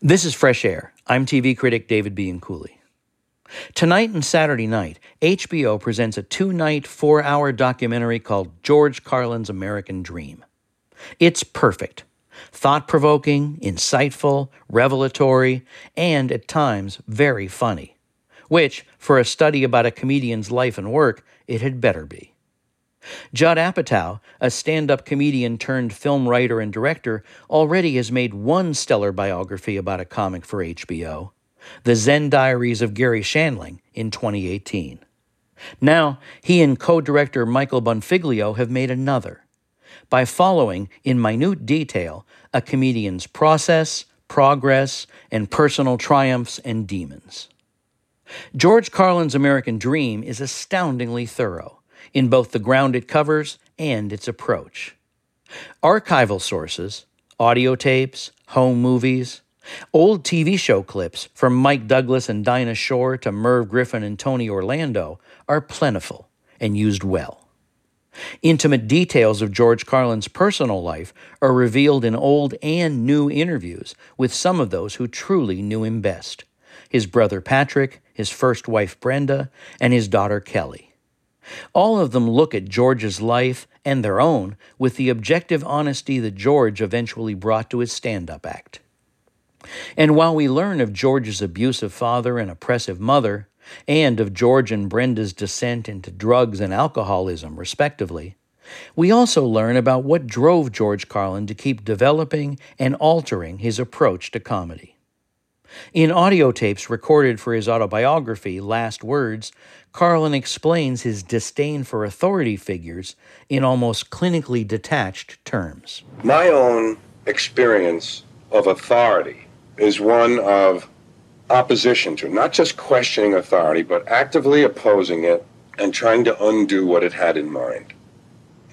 This is Fresh Air. I'm TV critic David Bianculli. Tonight and Saturday night, HBO presents a two night, four hour documentary called George Carlin's American Dream. It's perfect. Thought provoking, insightful, revelatory, and at times very funny. Which, for a study about a comedian's life and work, it had better be. Judd Apatow, a stand up comedian turned film writer and director, already has made one stellar biography about a comic for HBO The Zen Diaries of Garry Shandling in 2018. Now, he and co director Michael Bonfiglio have made another by following, in minute detail, a comedian's process, progress, and personal triumphs and demons. George Carlin's American Dream is astoundingly thorough in both the ground it covers and its approach. Archival sources, audio tapes, home movies, old TV show clips from Mike Douglas and Dinah Shore to Merv Griffin and Tony Orlando are plentiful and used well. Intimate details of George Carlin's personal life are revealed in old and new interviews with some of those who truly knew him best his brother Patrick, his first wife Brenda, and his daughter Kelly. All of them look at George's life and their own with the objective honesty that George eventually brought to his stand up act. And while we learn of George's abusive father and oppressive mother, and of George and Brenda's descent into drugs and alcoholism, respectively, we also learn about what drove George Carlin to keep developing and altering his approach to comedy. In audio tapes recorded for his autobiography, Last Words, Carlin explains his disdain for authority figures in almost clinically detached terms. My own experience of authority is one of opposition to, not just questioning authority, but actively opposing it and trying to undo what it had in mind.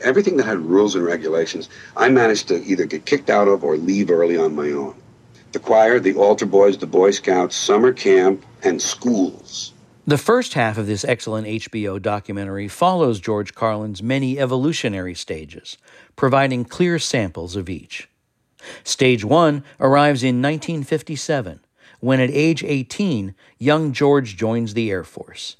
Everything that had rules and regulations, I managed to either get kicked out of or leave early on my own the choir, the altar boys, the Boy Scouts, summer camp, and schools. The first half of this excellent HBO documentary follows George Carlin's many evolutionary stages, providing clear samples of each. Stage one arrives in 1957, when at age 18, young George joins the Air Force.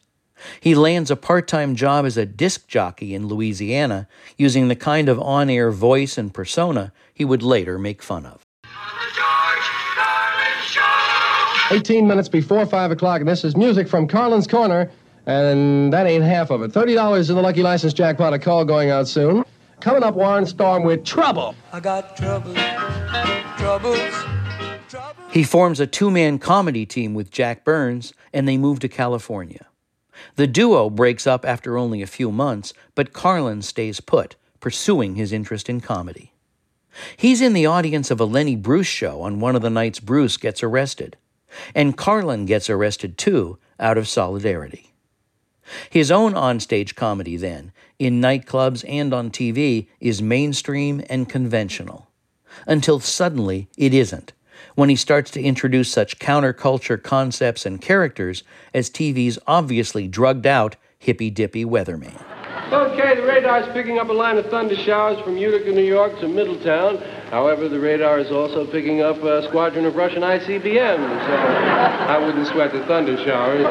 He lands a part time job as a disc jockey in Louisiana using the kind of on air voice and persona he would later make fun of. 18 minutes before 5 o'clock, and this is music from Carlin's Corner, and that ain't half of it. $30 in the Lucky License jackpot, a call going out soon. Coming up, Warren Storm with Trouble. I got troubles, troubles, troubles. He forms a two man comedy team with Jack Burns, and they move to California. The duo breaks up after only a few months, but Carlin stays put, pursuing his interest in comedy. He's in the audience of a Lenny Bruce show on one of the nights Bruce gets arrested and Carlin gets arrested too out of solidarity. His own onstage comedy, then, in nightclubs and on TV, is mainstream and conventional. Until suddenly it isn't, when he starts to introduce such counterculture concepts and characters as TV's obviously drugged out hippy dippy weatherman. Okay, the radar is picking up a line of thunder showers from Utica, New York to Middletown. However, the radar is also picking up a squadron of Russian ICBMs, so I wouldn't sweat the thunder showers.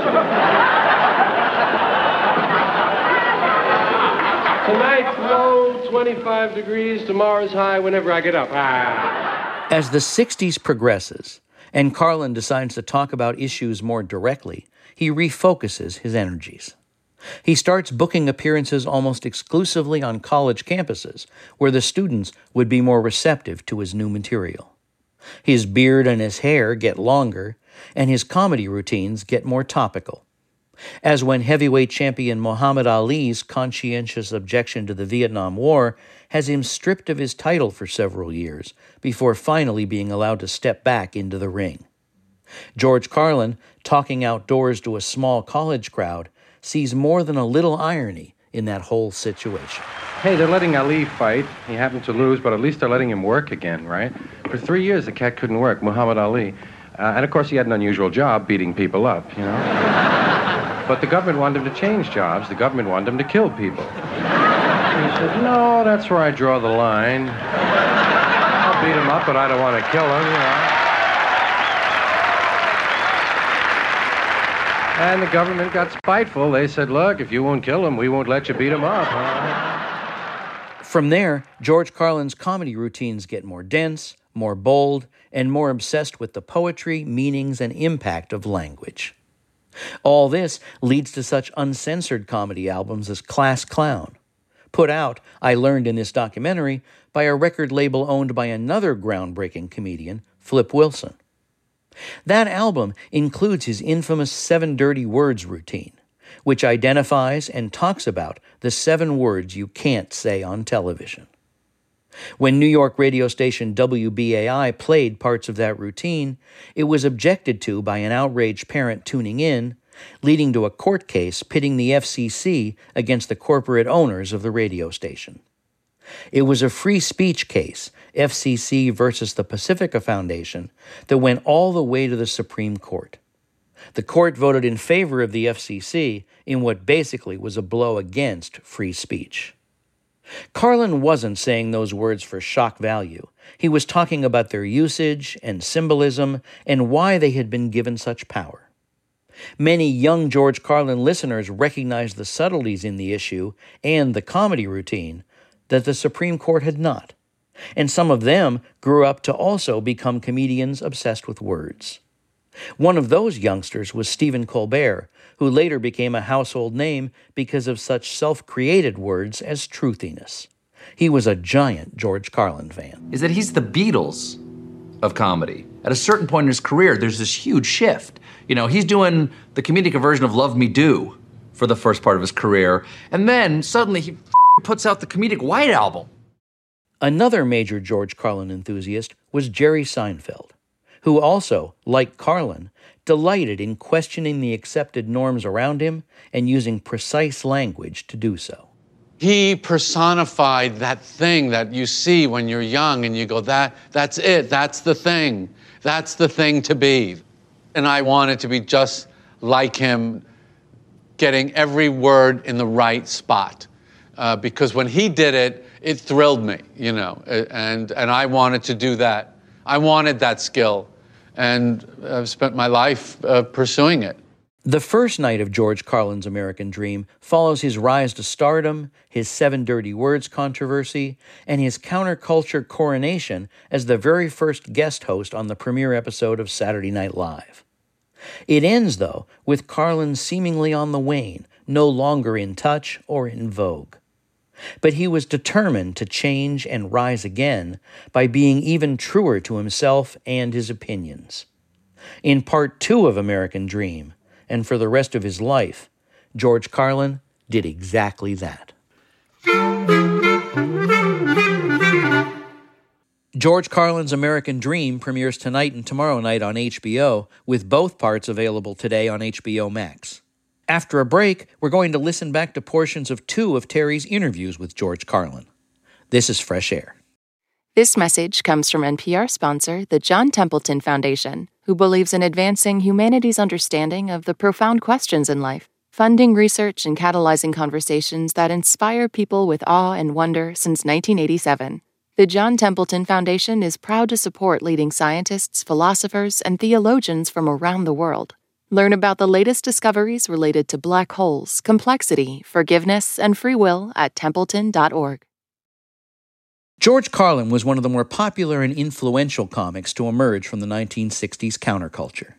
Tonight's low, 25 degrees. Tomorrow's high whenever I get up. Ah. As the 60s progresses, and Carlin decides to talk about issues more directly, he refocuses his energies. He starts booking appearances almost exclusively on college campuses, where the students would be more receptive to his new material. His beard and his hair get longer, and his comedy routines get more topical. As when heavyweight champion Muhammad Ali's conscientious objection to the Vietnam War has him stripped of his title for several years before finally being allowed to step back into the ring. George Carlin, talking outdoors to a small college crowd, sees more than a little irony in that whole situation. Hey, they're letting Ali fight. He happened to lose, but at least they're letting him work again, right? For three years, the cat couldn't work, Muhammad Ali. Uh, and of course, he had an unusual job beating people up, you know? but the government wanted him to change jobs. The government wanted him to kill people. he said, No, that's where I draw the line. I'll beat him up, but I don't want to kill him, you know? And the government got spiteful. They said, look, if you won't kill him, we won't let you beat him up. From there, George Carlin's comedy routines get more dense, more bold, and more obsessed with the poetry, meanings, and impact of language. All this leads to such uncensored comedy albums as Class Clown, put out, I learned in this documentary, by a record label owned by another groundbreaking comedian, Flip Wilson. That album includes his infamous Seven Dirty Words routine, which identifies and talks about the seven words you can't say on television. When New York radio station WBAI played parts of that routine, it was objected to by an outraged parent tuning in, leading to a court case pitting the FCC against the corporate owners of the radio station. It was a free speech case, FCC versus the Pacifica Foundation, that went all the way to the Supreme Court. The court voted in favor of the FCC in what basically was a blow against free speech. Carlin wasn't saying those words for shock value. He was talking about their usage and symbolism and why they had been given such power. Many young George Carlin listeners recognized the subtleties in the issue and the comedy routine that the Supreme Court had not, and some of them grew up to also become comedians obsessed with words. One of those youngsters was Stephen Colbert, who later became a household name because of such self created words as truthiness. He was a giant George Carlin fan. Is that he's the Beatles of comedy. At a certain point in his career, there's this huge shift. You know, he's doing the comedic version of Love Me Do for the first part of his career, and then suddenly he puts out the comedic White Album. Another major George Carlin enthusiast was Jerry Seinfeld, who also, like Carlin, delighted in questioning the accepted norms around him and using precise language to do so. He personified that thing that you see when you're young and you go, that, that's it, that's the thing, that's the thing to be. And I wanted to be just like him, getting every word in the right spot. Uh, because when he did it, it thrilled me, you know, and, and I wanted to do that. I wanted that skill and I've spent my life uh, pursuing it. The first night of George Carlin's American Dream follows his rise to stardom, his Seven Dirty Words controversy, and his counterculture coronation as the very first guest host on the premiere episode of Saturday Night Live. It ends, though, with Carlin seemingly on the wane, no longer in touch or in vogue. But he was determined to change and rise again by being even truer to himself and his opinions. In part two of American Dream, and for the rest of his life, George Carlin did exactly that. George Carlin's American Dream premieres tonight and tomorrow night on HBO, with both parts available today on HBO Max. After a break, we're going to listen back to portions of two of Terry's interviews with George Carlin. This is Fresh Air. This message comes from NPR sponsor, the John Templeton Foundation, who believes in advancing humanity's understanding of the profound questions in life, funding research and catalyzing conversations that inspire people with awe and wonder since 1987. The John Templeton Foundation is proud to support leading scientists, philosophers, and theologians from around the world. Learn about the latest discoveries related to black holes, complexity, forgiveness, and free will at templeton.org. George Carlin was one of the more popular and influential comics to emerge from the 1960s counterculture.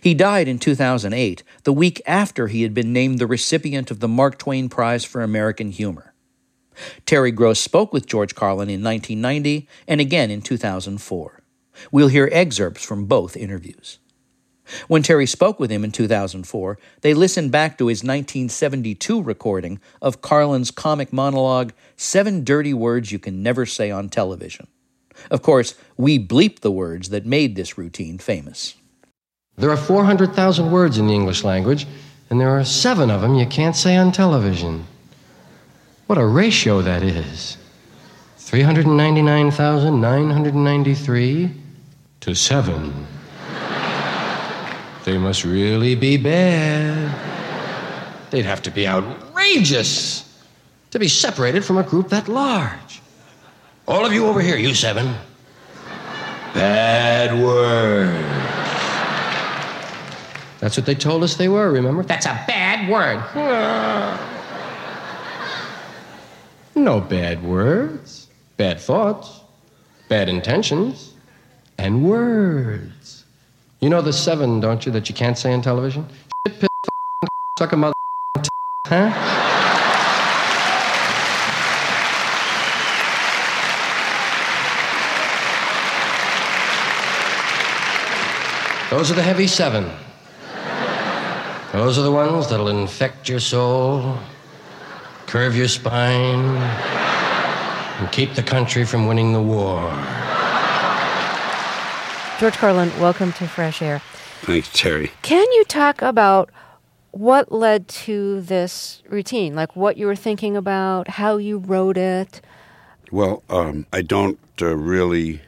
He died in 2008, the week after he had been named the recipient of the Mark Twain Prize for American Humor. Terry Gross spoke with George Carlin in 1990 and again in 2004. We'll hear excerpts from both interviews. When Terry spoke with him in 2004, they listened back to his 1972 recording of Carlin's comic monologue, Seven Dirty Words You Can Never Say on Television. Of course, we bleep the words that made this routine famous. There are 400,000 words in the English language, and there are seven of them you can't say on television. What a ratio that is 399,993 to seven. They must really be bad. They'd have to be outrageous to be separated from a group that large. All of you over here, you seven. Bad word. That's what they told us they were, remember? That's a bad word. no bad words, bad thoughts, bad intentions, and words. You know the seven, don't you, that you can't say on television? Shit, piss, suck a mother, huh? Those are the heavy seven. Those are the ones that'll infect your soul, curve your spine, and keep the country from winning the war. George Carlin, welcome to Fresh Air. Thanks, Terry. Can you talk about what led to this routine? Like what you were thinking about, how you wrote it? Well, um, I don't uh, really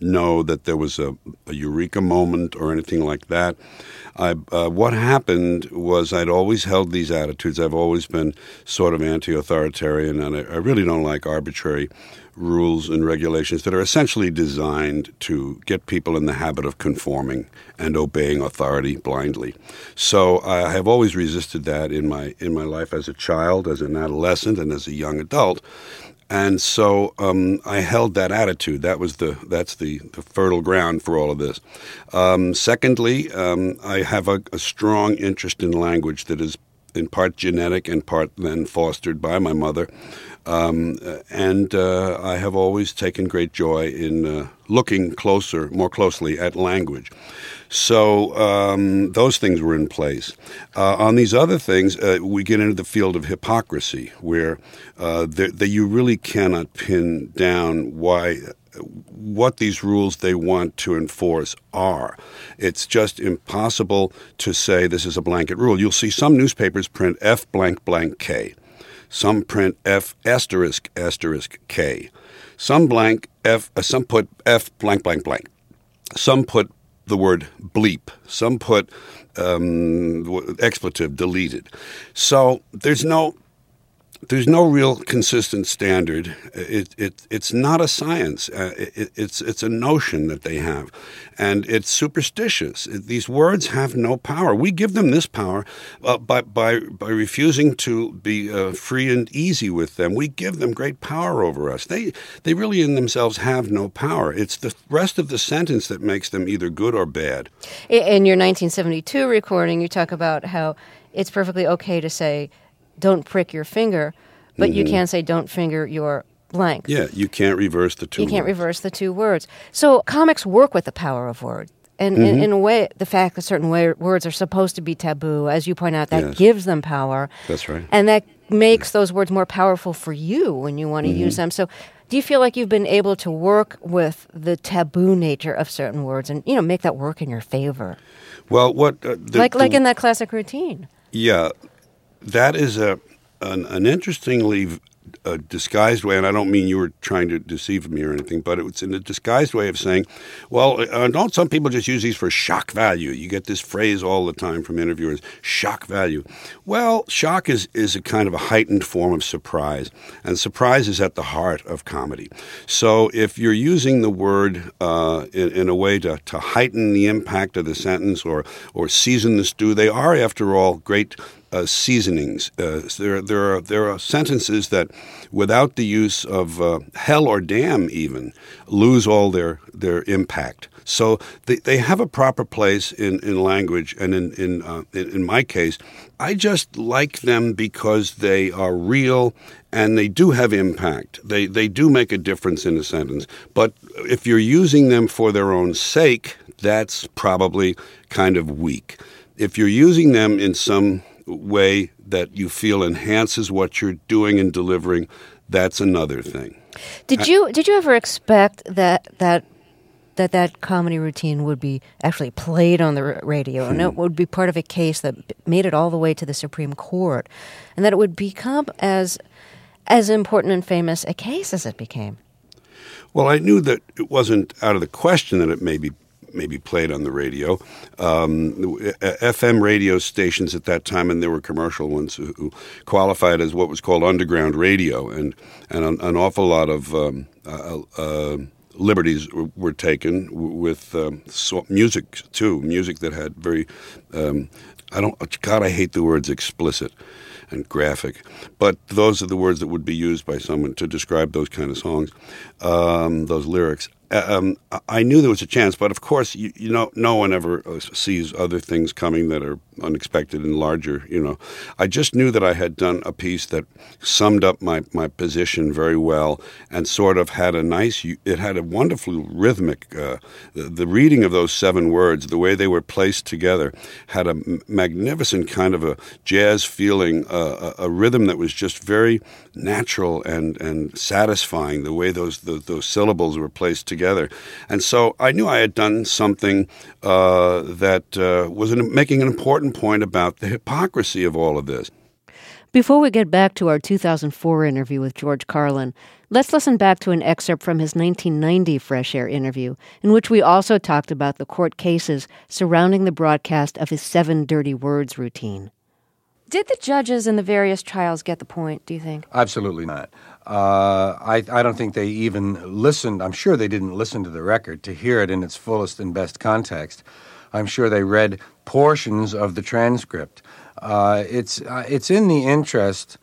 know that there was a, a, eureka moment or anything like that. I, uh, what happened was I'd always held these attitudes. I've always been sort of anti authoritarian, and I, I, really don't like arbitrary rules and regulations that are essentially designed to get people in the habit of conforming and obeying authority blindly. So I have always resisted that in my in my life as a child, as an adolescent, and as a young adult and so um, I held that attitude. That was the that's the, the fertile ground for all of this. Um, secondly, um, I have a, a, strong interest in language that is in part genetic and part then fostered by my mother. Um, and uh, I have always taken great joy in uh, looking closer, more closely at language. So um, those things were in place. Uh, on these other things, uh, we get into the field of hypocrisy, where uh, that you really cannot pin down why what these rules they want to enforce are. It's just impossible to say this is a blanket rule. You'll see some newspapers print F blank blank K. Some print F asterisk asterisk K. Some blank F. Uh, some put F blank blank blank. Some put the word bleep. Some put um, expletive deleted. So there's no there's no real consistent standard. It, it, it's not a science. Uh, it, it's, it's a notion that they have. And it's superstitious. These words have no power. We give them this power uh, by, by, by refusing to be uh, free and easy with them. We give them great power over us. They, they really in themselves have no power. It's the rest of the sentence that makes them either good or bad. In your 1972 recording, you talk about how it's perfectly okay to say, don't prick your finger, but mm-hmm. you can't say don't finger your blank. Yeah, you can't reverse the two. You can't words. reverse the two words. So comics work with the power of words. And mm-hmm. in, in, a way, the fact that certain way, words are supposed to be taboo, as you point out, that yes. gives them power. That's right. And that makes those words more powerful for you when you want to mm-hmm. use them. So, do you feel like you've been able to work with the taboo nature of certain words and you know make that work in your favor? Well, what uh, the, like like in that classic routine? Yeah, that is a an, an interestingly a disguised way, and I don't mean you were trying to deceive me or anything, but it's in a disguised way of saying, well, uh, don't some people just use these for shock value? You get this phrase all the time from interviewers, shock value. Well, shock is, is a kind of a heightened form of surprise, and surprise is at the heart of comedy. So if you're using the word uh, in, in, a way to, to heighten the impact of the sentence or, or season the stew, they are, after all, great uh, seasonings. Uh, there, there are there are sentences that, without the use of uh, hell or damn, even lose all their their impact. So they, they have a proper place in, in language, and in uh, in in my case, I just like them because they are real and they do have impact. They they do make a difference in a sentence. But if you're using them for their own sake, that's probably kind of weak. If you're using them in some way that you feel enhances what you're doing and delivering, that's another thing. Did you did you ever expect that that that that comedy routine would be actually played on the radio and it hmm. would be part of a case that made it all the way to the Supreme Court and that it would become as as important and famous a case as it became? Well, I knew that it wasn't out of the question that it may be maybe played on the radio. Um, FM radio stations at that time, and there were commercial ones who, who qualified as what was called underground radio, and and an, an awful lot of um, uh, uh, liberties were, taken with um, music too, music that had very. Um, I don't. God, I hate the words explicit and graphic, but those are the words that would be used by someone to describe those kind of songs, um, those lyrics. Um, I knew there was a chance, but of course, you, you know, no one ever uh, sees other things coming that are unexpected and larger. You know, I just knew that I had done a piece that summed up my, my position very well and sort of had a nice. It had a wonderfully rhythmic. Uh, the, the, reading of those seven words, the way they were placed together, had a magnificent kind of a jazz feeling, uh, a, a, rhythm that was just very natural and and satisfying. The way those the, those syllables were placed together, and so I knew I had done something uh, that uh, was an, making an important point about the hypocrisy of all of this. Before we get back to our 2004 interview with George Carlin, let's listen back to an excerpt from his 1990 Fresh Air interview, in which we also talked about the court cases surrounding the broadcast of his Seven Dirty Words routine. Did the judges in the various trials get the point, do you think? Absolutely not. Uh, I, I don't think they even listened. I'm sure they didn't listen to the record to hear it in its fullest and best context. I'm sure they read portions of the transcript. Uh, it's, uh, it's in the interest,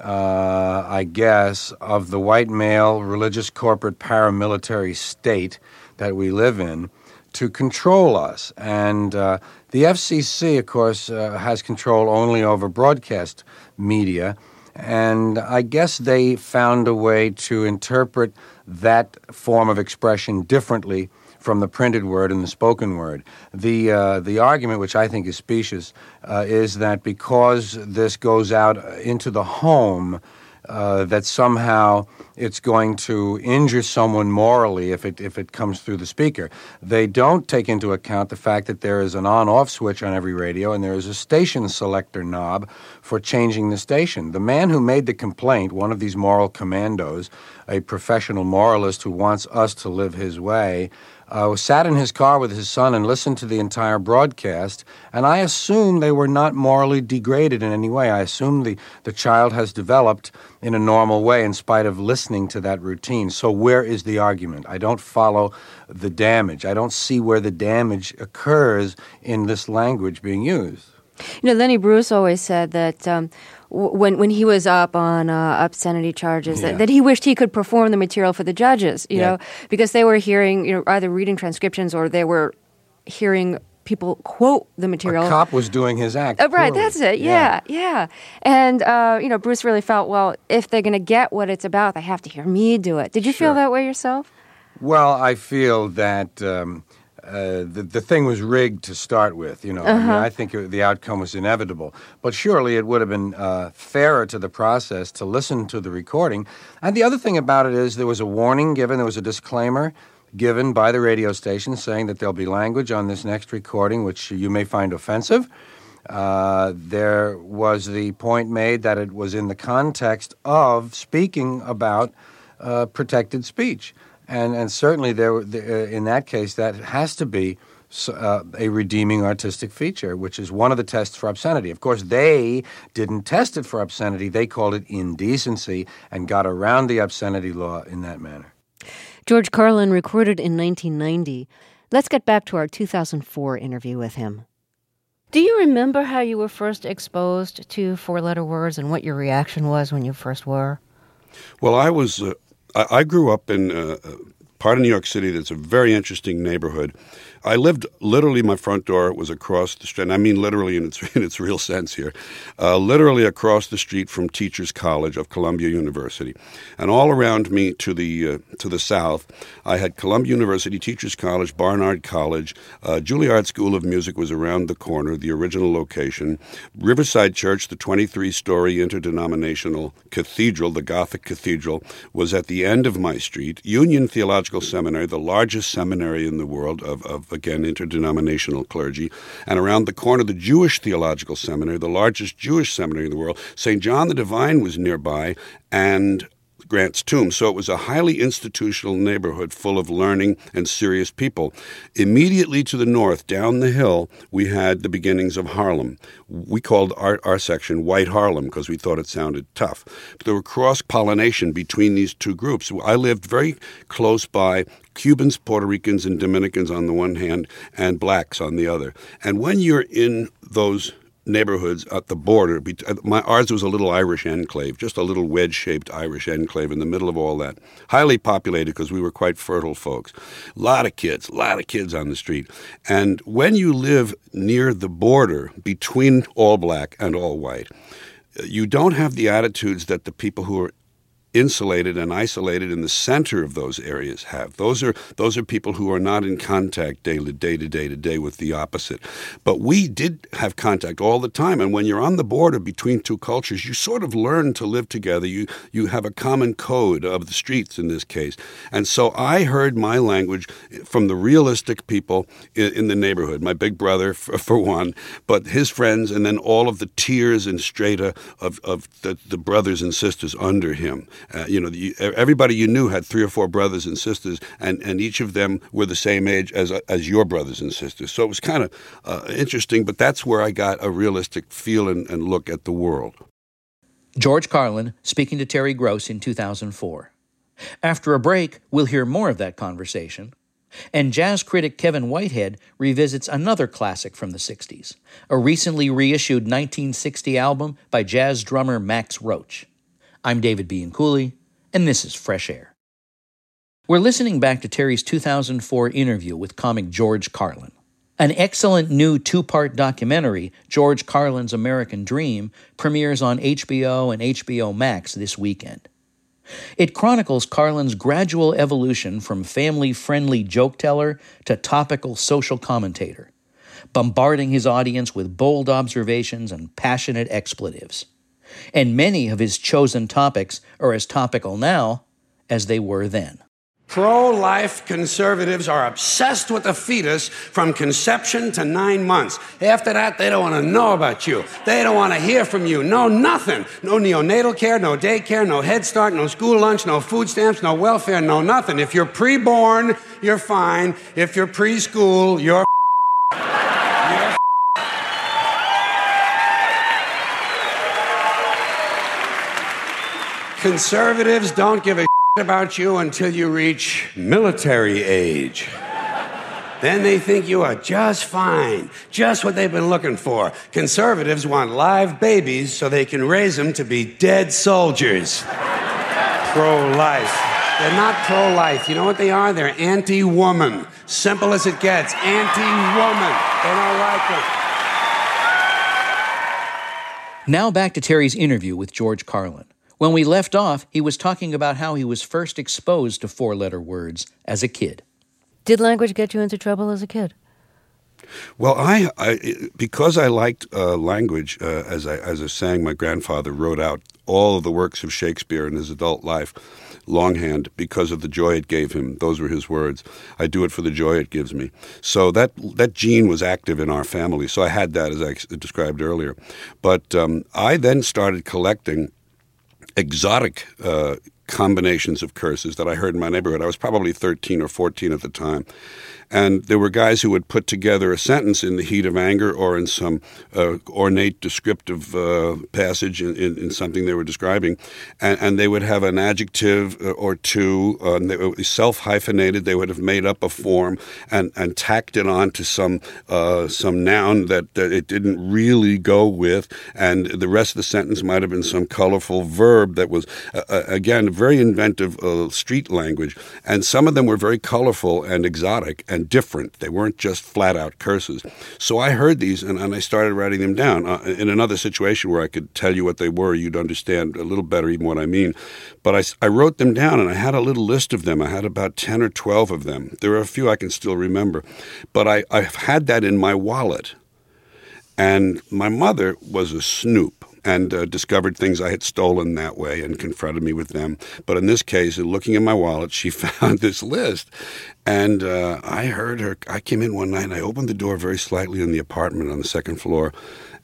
uh, I guess, of the white male religious corporate paramilitary state that we live in to control us. And uh, the FCC, of course, uh, has control only over broadcast media. And I guess they found a way to interpret that form of expression differently from the printed word and the spoken word. The, uh, the argument, which I think is specious, uh, is that because this goes out into the home, uh, that somehow it's going to injure someone morally if it if it comes through the speaker. They don't take into account the fact that there is an on-off switch on every radio and there is a station selector knob for changing the station. The man who made the complaint, one of these moral commandos, a professional moralist who wants us to live his way, uh, sat in his car with his son and listened to the entire broadcast. And I assume they were not morally degraded in any way. I assume the, the child has developed in a normal way in spite of listening to that routine. So, where is the argument? I don't follow the damage. I don't see where the damage occurs in this language being used. You know, Lenny Bruce always said that um, when when he was up on uh, obscenity charges yeah. that, that, he wished he could perform the material for the judges, you yeah. know, because they were hearing, you know, either reading transcriptions or they were hearing people quote the material. A cop was doing his act. Oh, right, that's it. Yeah, yeah. yeah. And, uh, you know, Bruce really felt, well, if they're going to get what it's about, they have to hear me do it. Did you sure. feel that way yourself? Well, I feel that um, uh, the, the thing was rigged to start with. You know, uh-huh. I, mean, uh-huh. I, think it, the outcome was inevitable. But surely it would have been uh, fairer to the process to listen to the recording. And the other thing about it is there was a warning given, there was a disclaimer given by the radio station saying that there'll be language on this next recording which you may find offensive. Uh, there was the point made that it was in the context of speaking about uh, protected speech and and certainly there, uh, in that case, that has to be uh, a redeeming artistic feature, which is one of the tests for obscenity. Of course, they didn't test it for obscenity; they called it indecency and got around the obscenity law in that manner. George Carlin recorded in 1990. Let's get back to our 2004 interview with him. Do you remember how you were first exposed to four letter words and what your reaction was when you first were? Well, I was uh, I, I grew up in a part of New York City that's a very interesting neighborhood. I lived literally, my front door was across the street. I mean, literally in its in its real sense here, uh, literally across the street from Teachers College of Columbia University, and all around me to the uh, to the south, I had Columbia University, Teachers College, Barnard College, uh, Juilliard School of Music was around the corner, the original location. Riverside Church, the 23-story interdenominational cathedral, the Gothic cathedral, was at the end of my street. Union Theological Seminary, the largest seminary in the world of, of again, interdenominational clergy. And around the corner, the Jewish Theological Seminary, the largest Jewish seminary in the world. St. John the Divine was nearby, and Grant's tomb. So it was a highly institutional neighborhood full of learning and serious people. Immediately to the north, down the hill, we had the beginnings of Harlem. We called our, our section White Harlem because we thought it sounded tough. But there were cross pollination between these two groups. I lived very close by Cubans, Puerto Ricans, and Dominicans on the one hand, and blacks on the other. And when you're in those neighborhoods at the border. Uh, my, ours was a little Irish enclave, just a little wedge shaped Irish enclave in the middle of all that. Highly populated because we were quite fertile folks. A lot of kids, a lot of kids on the street. And when you live near the border between all black and all white, uh, you don't have the attitudes that the people who are insulated and isolated in the center of those areas have. Those are those are people who are not in contact daily, day to day to day with the opposite. But we did have contact all the time, and when you're on the border between two cultures, you sort of learn to live together. You you have a common code of the streets in this case, and so I heard my language from the realistic people in, in the neighborhood. My big brother, for, for, one, but his friends, and then all of the tiers and strata of of the, the brothers and sisters under him. Uh, you know, the, everybody you knew had three or four brothers and sisters, and, and each of them were the same age as as your brothers and sisters. So it was kind of uh, interesting, but that's where I got a realistic feel and, and look at the world. George Carlin speaking to Terry Gross in 2004. After a break, we'll hear more of that conversation. And jazz critic Kevin Whitehead revisits another classic from the 60s, a recently reissued 1960 album by jazz drummer Max Roach. I'm David Bianculli, and this is Fresh Air. We're listening back to Terry's 2004 interview with comic George Carlin. An excellent new two part documentary, George Carlin's American Dream, premieres on HBO and HBO Max this weekend. It chronicles Carlin's gradual evolution from family friendly joke teller to topical social commentator, bombarding his audience with bold observations and passionate expletives and many of his chosen topics are as topical now as they were then. Pro life conservatives are obsessed with the fetus from conception to nine months. After that, they don't want to know about you. They don't want to hear from you. No, nothing. No neonatal care, no daycare, no Head Start, no school lunch, no food stamps, no welfare, no nothing. If you're preborn, you're fine. If you're preschool, you're Conservatives don't give a shit about you until you reach military age. Then they think you are just fine, just what they've been looking for. Conservatives want live babies so they can raise them to be dead soldiers. pro life. They're not pro life. You know what they are? They're anti woman. Simple as it gets. Anti woman. They don't like them. Now back to Terry's interview with George Carlin. When we left off, he was talking about how he was first exposed to four letter words as a kid. Did language get you into trouble as a kid? Well, I, I because I liked uh, language, uh, as I as I was saying, my grandfather wrote out all of the works of Shakespeare in his adult life, longhand, because of the joy it gave him. Those were his words. I do it for the joy it gives me. So that that gene was active in our family. So I had that, as I described earlier. But um, I then started collecting exotic uh, combinations of curses that I heard in my neighborhood. I was probably 13 or 14 at the time. And there were guys who would put together a sentence in the heat of anger or in some uh, ornate descriptive uh, passage in, in, in, something they were describing. And, and, they would have an adjective uh, or two, uh, self hyphenated. They would have made up a form and, and tacked it on to some, uh, some noun that, that it didn't really go with. And the rest of the sentence might have been some colorful verb that was, uh, again, very inventive street language. And some of them were very colorful and exotic and different. They weren't just flat out curses. So I heard these and, and I started writing them down. Uh, in another situation where I could tell you what they were, you'd understand a little better even what I mean. But I, I wrote them down and I had a little list of them. I had about 10 or 12 of them. There are a few I can still remember. But I, I've had that in my wallet. And my mother was a snoop. and uh, discovered things I had stolen that way and confronted me with them. But in this case, looking in my wallet, she found this list. And uh, I heard her. I came in one night and I opened the door very slightly in the apartment on the second floor.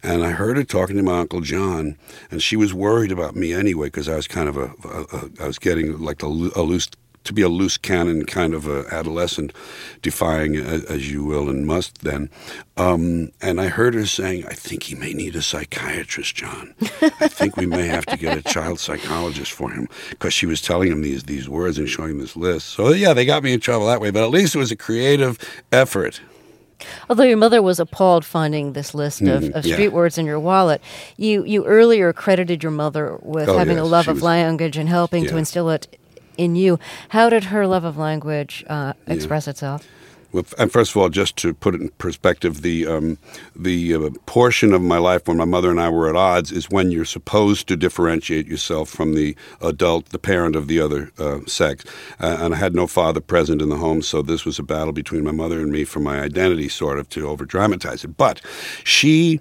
And I heard her talking to my uncle John, and she was worried about me anyway because I was kind of a, a, a I was getting like a, a loose to be a loose cannon kind of a adolescent, defying as you will and must then. Um, and I heard her saying, "I think he may need a psychiatrist, John. I think we may have to get a child psychologist for him because she was telling him these these words and showing him this list. So yeah, they got me in trouble that way, but at least it was a creative effort." Although your mother was appalled finding this list of, Mhm, of yeah. street words in your wallet, you, you earlier credited your mother with Oh, having a love she of was- language and helping to instill it in you. How did her love of language uh, express itself? Well, and first of all, just to put it in perspective, the um, the uh, portion of my life when my mother and I were at odds is when you're supposed to differentiate yourself from the adult, the parent of the other uh, sex. Uh, and I had no father present in the home, so this was a battle between my mother and me for my identity, sort of to over dramatize it. But she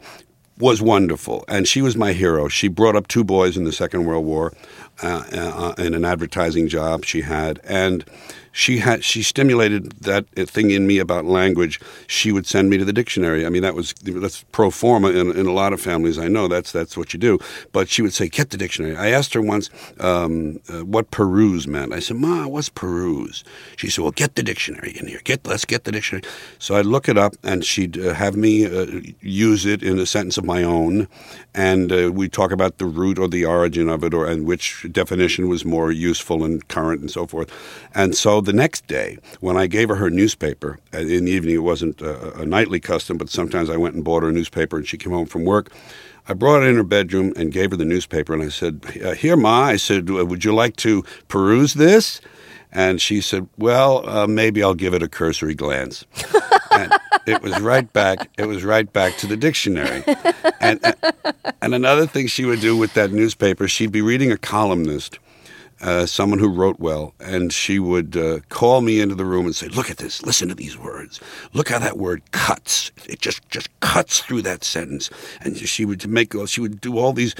was wonderful, and she was my hero. She brought up two boys in the Second World War uh, uh, in an advertising job she had, and she had she stimulated that thing in me about language. She would send me to the dictionary. I mean, that was that's pro forma in, in a lot of families. I know that's that's what you do. But she would say, "Get the dictionary." I asked her once um, uh, what peruse meant. I said, "Ma, what's peruse?" She said, "Well, get the dictionary in here. Get let's get the dictionary." So I'd look it up, and she'd uh, have me uh, use it in a sentence of my own, and uh, we talk about the root or the origin of it, or and which definition was more useful and current, and so forth. And so the next day, when I gave her her newspaper uh, in the evening, it wasn't a, a nightly custom, but sometimes I went and bought her a newspaper, and she came home from work. I brought it in her bedroom and gave her the newspaper, and I said, uh, "Here, Ma," I said, "uh, "Would you like to peruse this?" And she said, "Well, uh, maybe I'll give it a cursory glance." and it was right back. It was right back to the dictionary. And and another thing she would do with that newspaper, she'd be reading a columnist, uh, someone who wrote well, and she would uh, call me into the room and say, "Look at this. Listen to these words. Look how that word cuts. It just just cuts through that sentence." And she would make she would do all these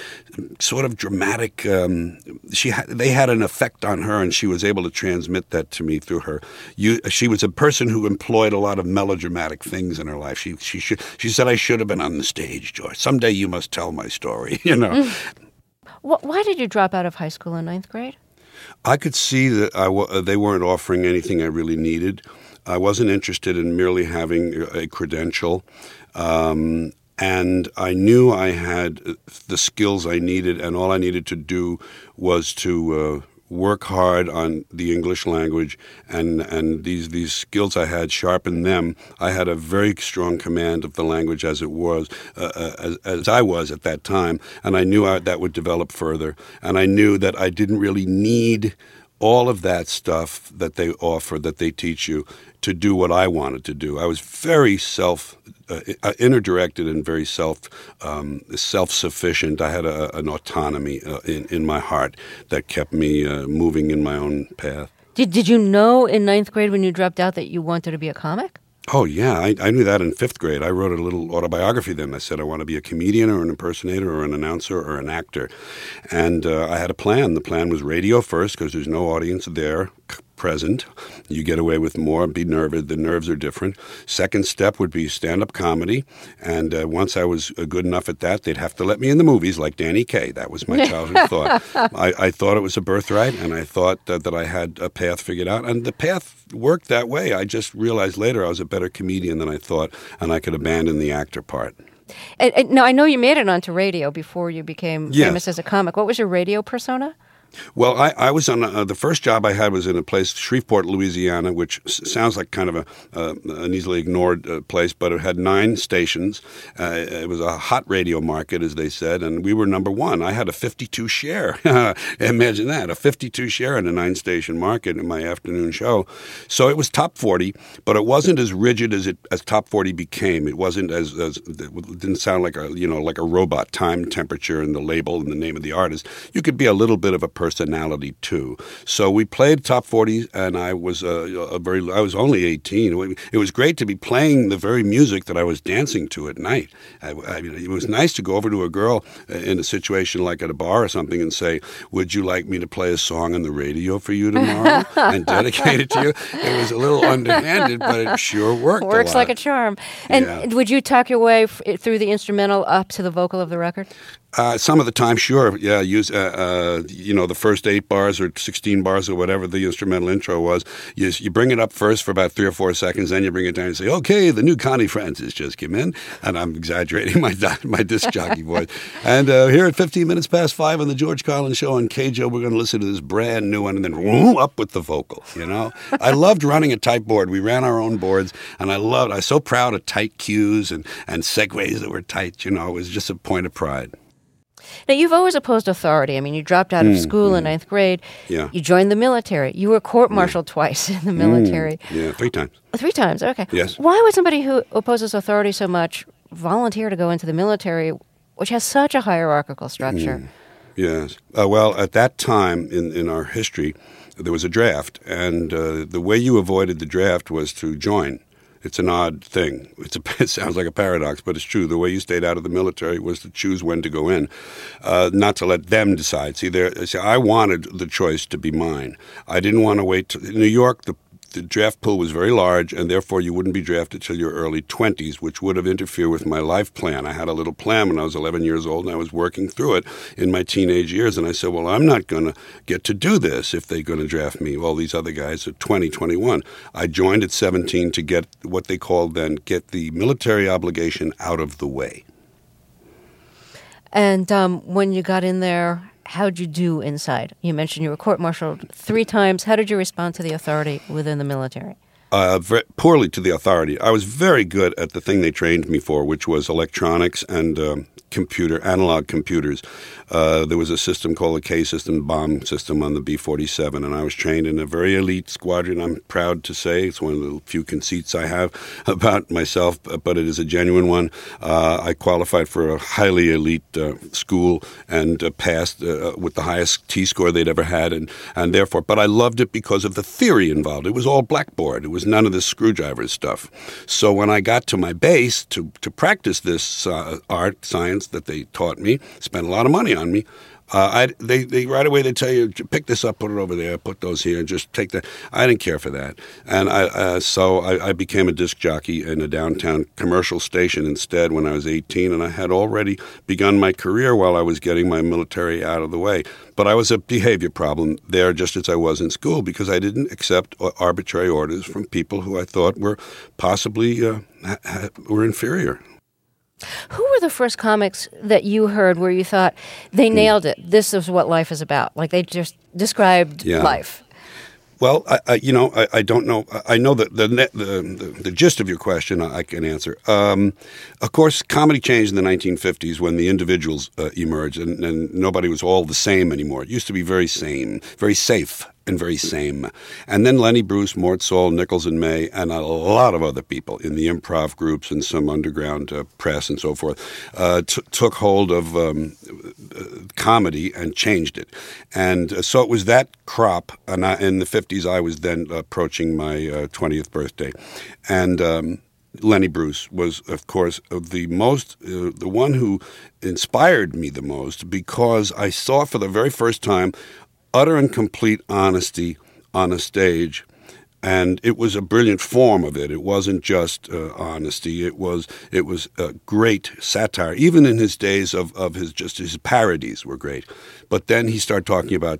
sort of dramatic. Um, she had they had an effect on her, and she was able to transmit that to me through her. You, she was a person who employed a lot of melodramatic things in her life. She she should she said I should have been on the stage, George. Someday you must tell my story. You know. Why did you drop out of high school in ninth grade? I could see that I w- they weren't offering anything I really needed. I wasn't interested in merely having a credential. Um, and I knew I had uh, the skills I needed, and all I needed to do was to uh, work hard on the English language, and, and these, these skills I had, sharpened them. I had a very strong command of the language as it was, uh, uh, as, as I was at that time, and I knew I, that would develop further. And I knew that I didn't really need all of that stuff that they offer, that they teach you, to do what I wanted to do. I was very self, uh, uh, inner directed and very self, um, self sufficient. I had a, an autonomy uh, in in my heart that kept me uh, moving in my own path. Did, did you know in ninth grade when you dropped out that you wanted to be a comic? Oh yeah, I, I knew that in fifth grade. I wrote a little autobiography then. I said I want to be a comedian or an impersonator or an announcer or an actor, and uh, I had a plan. The plan was radio first because there's no audience there present. You get away with more. Be nervous. The nerves are different. Second step would be stand-up comedy, and uh, once I was uh, good enough at that, they'd have to let me in the movies like Danny Kaye. That was my childhood thought. I, I thought it was a birthright, and I thought that, that I had a path figured out, and the path worked that way. I just realized later I was a better comedian than I thought, and I could abandon the actor part. And, and, now, I know you made it onto radio before you became Yes. famous as a comic. What was your radio persona? Well, I, I was on uh, the first job I had was in a place, Shreveport, Louisiana, which s- sounds like kind of a uh, an easily ignored uh, place, but it had nine stations. Uh, it was a hot radio market, as they said, and we were number one. I had a 52 share. Imagine that, a 52 share in a nine station market in my afternoon show. So it was top 40, but it wasn't as rigid as it as top 40 became. It wasn't as, as it didn't sound like a you know like a robot time, temperature, and the label and the name of the artist. You could be a little bit of a personality too. So we played top 40, and I was a, a very I was only 18. It was great to be playing the very music that I was dancing to at night. I, I mean, it was nice to go over to a girl uh, in a situation like at a bar or something and say, "Would you like me to play a song on the radio for you tomorrow and dedicate it to you?" It was a little underhanded, but it sure worked. Works a like a charm. And Yeah. would you talk your way f- through the instrumental up to the vocal of the record? Uh, some of the time, sure. Yeah, use uh, uh, you know the first eight bars or sixteen bars or whatever the instrumental intro was. You, you bring it up first for about three or four seconds, then you bring it down and say, "Okay, the new Connie Francis just came in," and I'm exaggerating my my disc jockey voice. And uh, here at 15 minutes past five on the George Carlin Show on KJO, we're going to listen to this brand new one, and then whoom, up with the vocal. You know, I loved running a tight board. We ran our own boards, and I loved. I was so proud of tight cues and and segues that were tight. You know, it was just a point of pride. Now, you've always opposed authority. I mean, you dropped out of Mm, school in ninth grade. Yeah. You joined the military. You were court martialed twice in the military. Mm, yeah, three times. Three times, okay. Yes. Why would somebody who opposes authority so much volunteer to go into the military, which has such a hierarchical structure? Yes. Uh, well, at that time in, in our history, there was a draft, and uh, the way you avoided the draft was to join. It's an odd thing. A, it sounds like a paradox, but it's true. The way you stayed out of the military was to choose when to go in, uh, not to let them decide. See, there, see, I wanted the choice to be mine. I didn't want to wait. To, in New York, the the draft pool was very large, and therefore you wouldn't be drafted till your early 20s, which would have interfered with my life plan. I had a little plan when I was 11 years old, and I was working through it in my teenage years. And I said, Well, I'm not going to get to do this if they're going to draft me. All these other guys are 20, 21. I joined at 17 to get what they called then get the military obligation out of the way. And um, when you got in there, how'd you do inside? You mentioned you were court martialed three times. How did you respond to the authority within the military? uh, very poorly to the authority. I was very good at the thing they trained me for, which was electronics and um, computer, analog computers. Uh, there was a system called the K system, bomb system on the B 47, and I was trained in a very elite squadron. I'm proud to say it's one of the few conceits I have about myself, but it is a genuine one. Uh, I qualified for a highly elite uh, school and uh, passed uh, with the highest T score they'd ever had, and, and therefore, but I loved it because of the theory involved. It was all blackboard. It was none of this screwdriver stuff. So when I got to my base to, to practice this uh, art, science that they taught me, spent a lot of money on me. Uh, I, they, they right away they tell you pick this up, put it over there, put those here, and just take that. I didn't care for that, and I uh, so I, I became a disc jockey in a downtown commercial station instead when I was 18, and I had already begun my career while I was getting my military out of the way. But I was a behavior problem there, just as I was in school, because I didn't accept arbitrary orders from people who I thought were possibly uh, were inferior. Who were the first comics that you heard where you thought Hmm. they nailed it? This is what life is about. Like they just described Yeah. life. Well, I, I, you know, I, I don't know. I know that the, the, the the gist of your question I, I can answer. Um, of course, comedy changed in the 1950s when the individuals uh, emerged, and, and nobody was all the same anymore. It used to be very same, very safe, and very same. And then Lenny Bruce, Mort Sahl, Nichols and May, and a lot of other people in the improv groups and some underground uh, press and so forth uh, t- took hold of um, uh, comedy and changed it. And uh, so it was that crop. And I, in the 50s, I was then approaching my uh, 20th birthday. And um, Lenny Bruce was, of course, the most, uh, the one who inspired me the most because I saw for the very first time utter and complete honesty on a stage. And it was a brilliant form of it. It wasn't just uh, honesty. It was it was a great satire. Even in his days of, of his just his parodies were great. But then he started talking about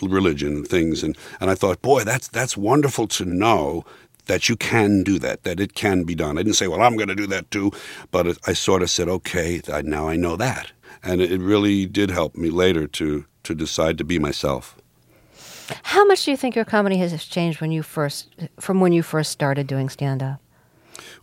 religion and things, and, and I thought, boy, that's that's wonderful to know that you can do that, that it can be done. I didn't say, well, I'm going to do that too, but I sort of said, okay, now I know that, and it, really did help me later to to decide to be myself. How much do you think your comedy has changed when you first, from when you first started doing stand up?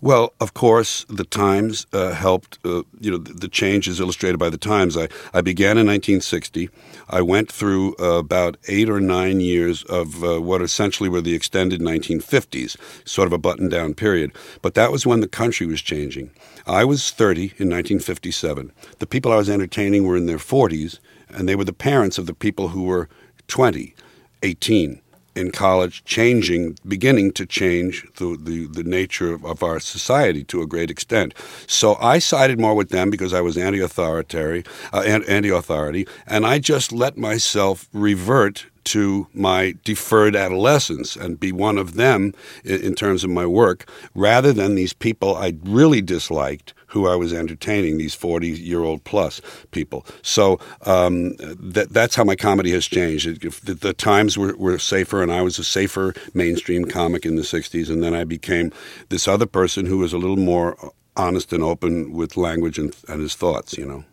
Well, of course, the Times uh, helped. Uh, you know, the, the change is illustrated by the Times. I, I began in 1960. I went through uh, about eight or nine years of uh, what essentially were the extended 1950s, sort of a button down period. But that was when the country was changing. I was 30 in 1957. The people I was entertaining were in their 40s, and they were the parents of the people who were 20, 18 in college, changing, beginning to change the, the, the nature of, our society to a great extent. So I sided more with them because I was anti-authoritarian, uh, anti-authority, and I just let myself revert to my deferred adolescence and be one of them in, in terms of my work, rather than these people I really disliked who I was entertaining, these 40 year old plus people. So um, that, that's how my comedy has changed. The, the, times were, were safer, and I was a safer mainstream comic in the 60s, and then I became this other person who was a little more honest and open with language and, and his thoughts, you know.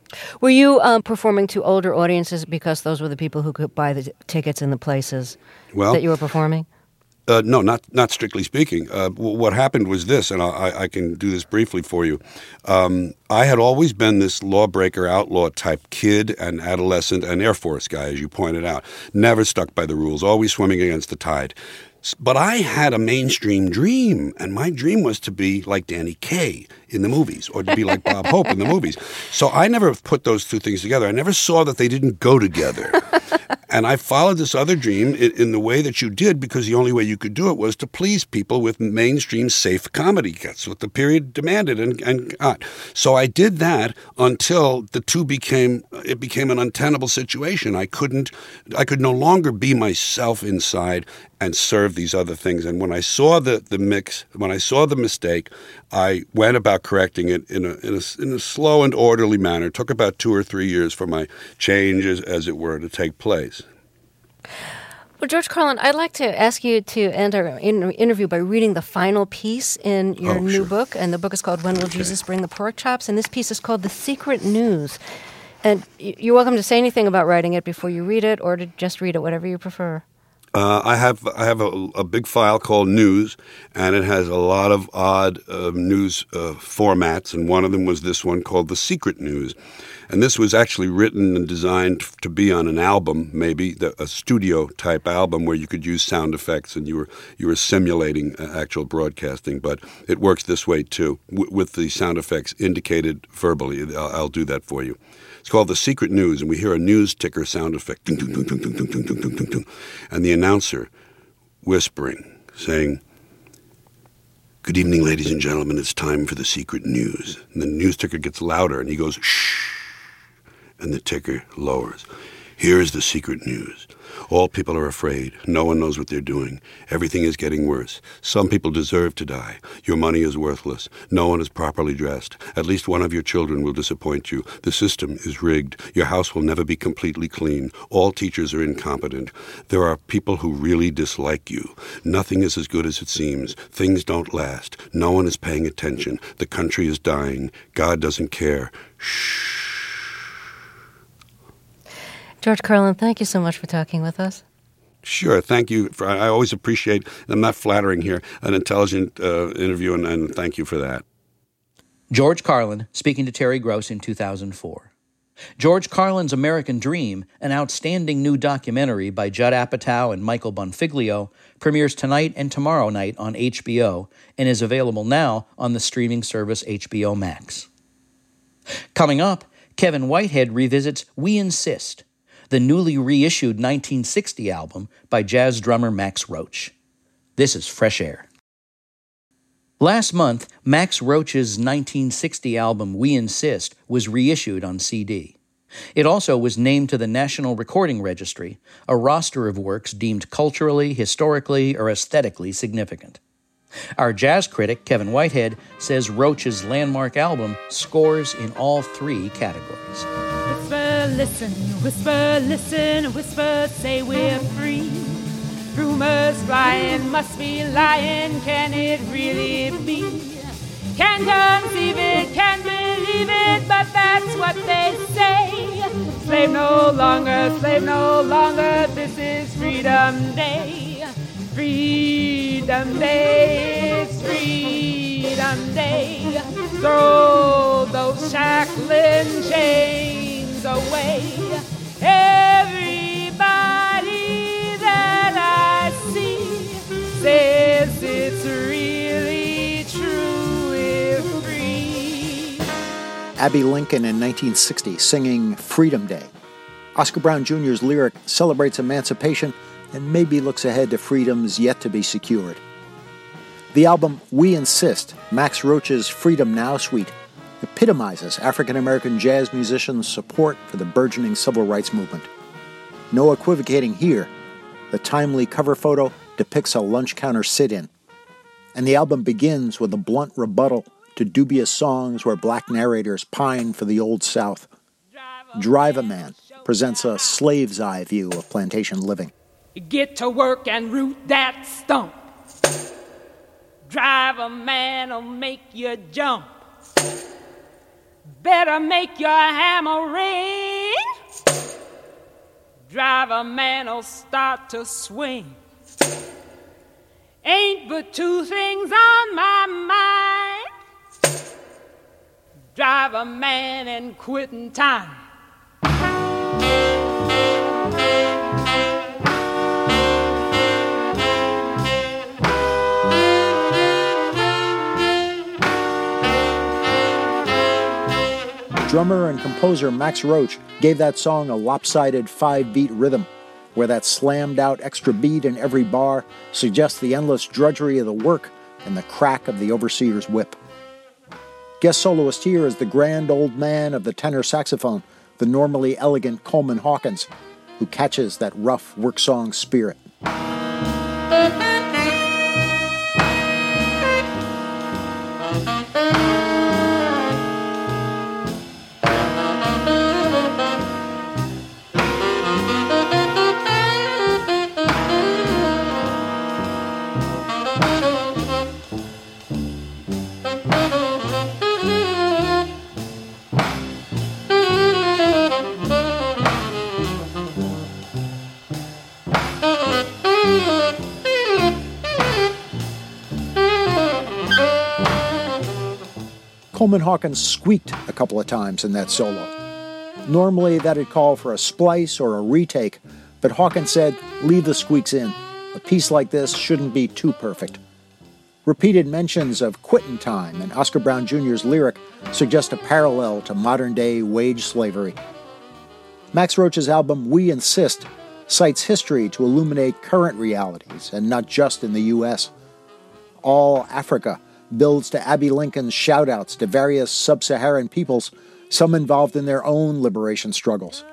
Were you um, performing to older audiences because those were the people who could buy the tickets in the places well, that you were performing? Uh, no, not not strictly speaking. Uh, w- what happened was this, and I, I, can do this briefly for you. Um, I had always been this lawbreaker, outlaw type kid and adolescent and Air Force guy, as you pointed out. Never stuck by the rules, always swimming against the tide. But I had a mainstream dream, and my dream was to be like Danny Kaye in the movies or to be like Bob Hope in the movies. So I never put those two things together. I never saw that they didn't go together. and I followed this other dream in, in, the way that you did because the only way you could do it was to please people with mainstream safe comedy. That's what the period demanded and, and got. So I did that until the two became it became an untenable situation. I couldn't I could no longer be myself inside and serve these other things. And when I saw the, the mix, when I saw the mistake, I went about correcting it in a, in a, in a slow and orderly manner. It took about two or three years for my changes, as it were, to take place. Well, George Carlin, I'd like to ask you to end our interview by reading the final piece in your oh, new sure. book. And the book is called When Will okay. Jesus Bring the Pork Chops? And this piece is called The Secret News. And you're welcome to say anything about writing it before you read it or to just read it, whatever you prefer. Uh, I have I have a, a, big file called News, and it has a lot of odd uh, news uh, formats, and one of them was this one called The Secret News, and this was actually written and designed to be on an album, maybe the, a studio type album where you could use sound effects and you were you were simulating uh, actual broadcasting, but it works this way too, w- with the sound effects indicated verbally. I'll, I'll do that for you. It's called The Secret News, and we hear a news ticker sound effect, and the announcer whispering, saying, Good evening, ladies and gentlemen. It's time for the secret news. And the news ticker gets louder, and he goes, Shh. And the ticker lowers. Here is the secret news. All people are afraid. No one knows what they're doing. Everything is getting worse. Some people deserve to die. Your money is worthless. No one is properly dressed. At least one of your children will disappoint you. The system is rigged. Your house will never be completely clean. All teachers are incompetent. There are people who really dislike you. Nothing is as good as it seems. Things don't last. No one is paying attention. The country is dying. God doesn't care. Shh. George Carlin, thank you so much for talking with us. Sure, thank you. For, I always appreciate, I'm not flattering here, an intelligent uh, interview, and, and thank you for that. George Carlin speaking to Terry Gross in 2004. George Carlin's American Dream, an outstanding new documentary by Judd Apatow and Michael Bonfiglio, premieres tonight and tomorrow night on HBO and is available now on the streaming service HBO Max. Coming up, Kevin Whitehead revisits We Insist, the newly reissued 1960 album by jazz drummer Max Roach. This is Fresh Air. Last month, Max Roach's 1960 album We Insist was reissued on CD. It also was named to the National Recording Registry, a roster of works deemed culturally, historically, or aesthetically significant. Our jazz critic, Kevin Whitehead, says Roach's landmark album scores in all three categories listen, whisper, listen, whisper, say we're free. Rumors flying, must be lying, can it really be? Can't conceive it, can't believe it, but that's what they say. Slave no longer, slave no longer, this is Freedom Day. Freedom Day, it's Freedom Day. Throw those shackling chains away. Everybody that I see says it's really true if free. Abbey Lincoln in 1960 singing Freedom Day. Oscar Brown Jr.'s lyric celebrates emancipation and maybe looks ahead to freedoms yet to be secured. The album We Insist, Max Roach's Freedom Now suite, epitomizes African American jazz musicians' support for the burgeoning civil rights movement. No equivocating here. The timely cover photo depicts a lunch counter sit in. And the album begins with a blunt rebuttal to dubious songs where black narrators pine for the Old South. Drive a Man presents a slave's eye view of plantation living. Get to work and root that stump. Drive a man'll make you jump. Better make your hammer ring. Drive a man'll start to swing. Ain't but two things on my mind. Drive a man and quitting time. Drummer and composer Max Roach gave that song a lopsided five beat rhythm, where that slammed out extra beat in every bar suggests the endless drudgery of the work and the crack of the overseer's whip. Guest soloist here is the grand old man of the tenor saxophone, the normally elegant Coleman Hawkins, who catches that rough work song spirit. Coleman Hawkins squeaked a couple of times in that solo. Normally, that'd call for a splice or a retake, but Hawkins said, leave the squeaks in. A piece like this shouldn't be too perfect. Repeated mentions of quitting time and Oscar Brown Jr.'s lyric suggest a parallel to modern day wage slavery. Max Roach's album We Insist cites history to illuminate current realities and not just in the U.S. All Africa builds to Abbey Lincoln's shoutouts to various sub Saharan peoples, some involved in their own liberation struggles.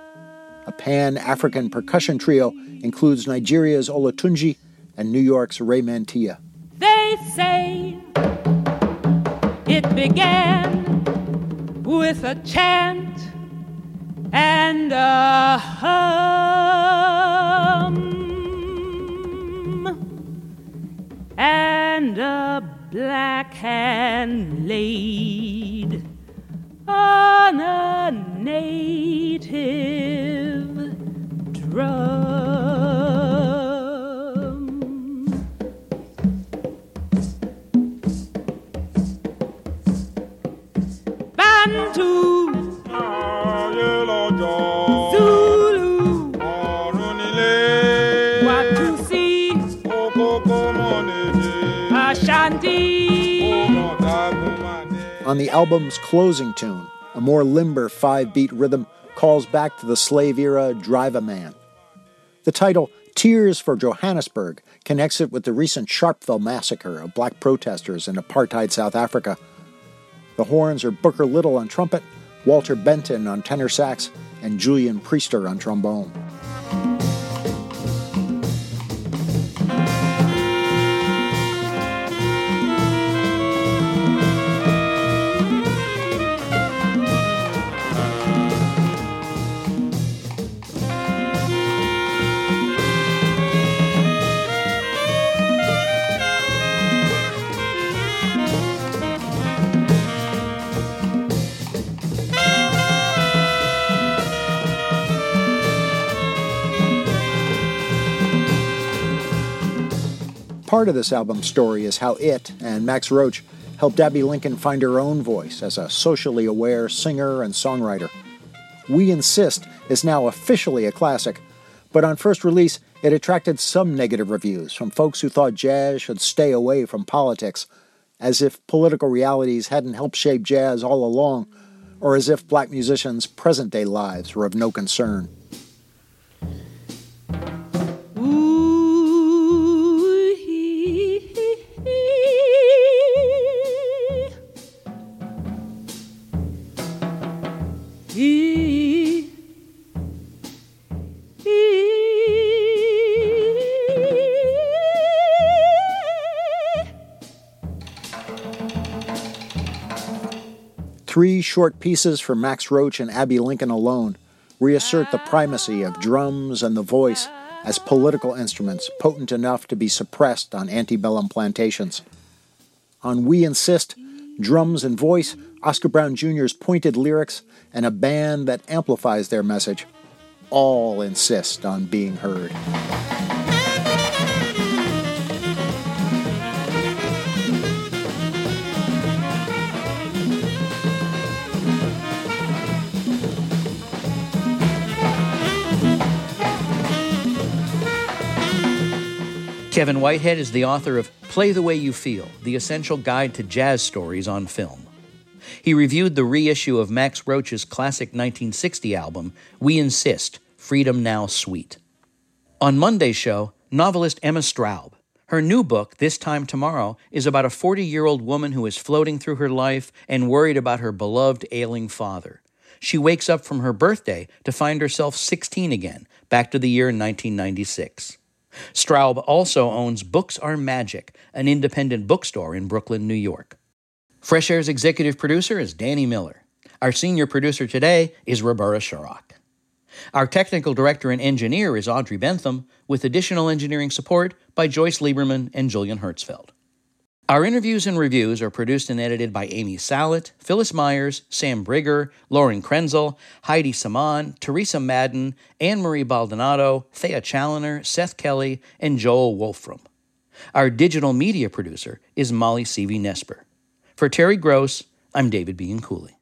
A pan African percussion trio includes Nigeria's Olatunji and New York's Ray Mantilla. They say it began with a chant and a hum and a black hand laid on a native drum. Bantu. On the album's closing tune, a more limber five beat rhythm calls back to the slave era Drive a Man. The title, Tears for Johannesburg, connects it with the recent Sharpeville massacre of black protesters in apartheid South Africa. The horns are Booker Little on trumpet, Walter Benton on tenor sax, and Julian Priester on trombone. Part of this album's story is how it and Max Roach helped Abbey Lincoln find her own voice as a socially aware singer and songwriter. We Insist is now officially a classic, but on first release, it attracted some negative reviews from folks who thought jazz should stay away from politics, as if political realities hadn't helped shape jazz all along, or as if black musicians' present day lives were of no concern. Short pieces for Max Roach and Abbey Lincoln alone reassert the primacy of drums and the voice as political instruments potent enough to be suppressed on antebellum plantations. On We Insist, drums and voice, Oscar Brown Jr.'s pointed lyrics, and a band that amplifies their message all insist on being heard. Kevin Whitehead is the author of Play the Way You Feel The Essential Guide to Jazz Stories on Film. He reviewed the reissue of Max Roach's classic 1960 album, We Insist Freedom Now Suite. On Monday's show, novelist Emma Straub. Her new book, This Time Tomorrow, is about a 40 year old woman who is floating through her life and worried about her beloved ailing father. She wakes up from her birthday to find herself 16 again, back to the year 1996. Straub also owns Books Are Magic, an independent bookstore in Brooklyn, New York. Fresh Air's executive producer is Danny Miller. Our senior producer today is Roberta Sharrock. Our technical director and engineer is Audrey Bentham, with additional engineering support by Joyce Lieberman and Julian Hertzfeld. Our interviews and reviews are produced and edited by Amy Salit, Phyllis Myers, Sam Brigger, Lauren Krenzel, Heidi Saman, Teresa Madden, Anne Marie Baldonado, Thea Challoner, Seth Kelly, and Joel Wolfram. Our digital media producer is Molly Seavy-Nesper. For Terry Gross, I'm David B. Cooley.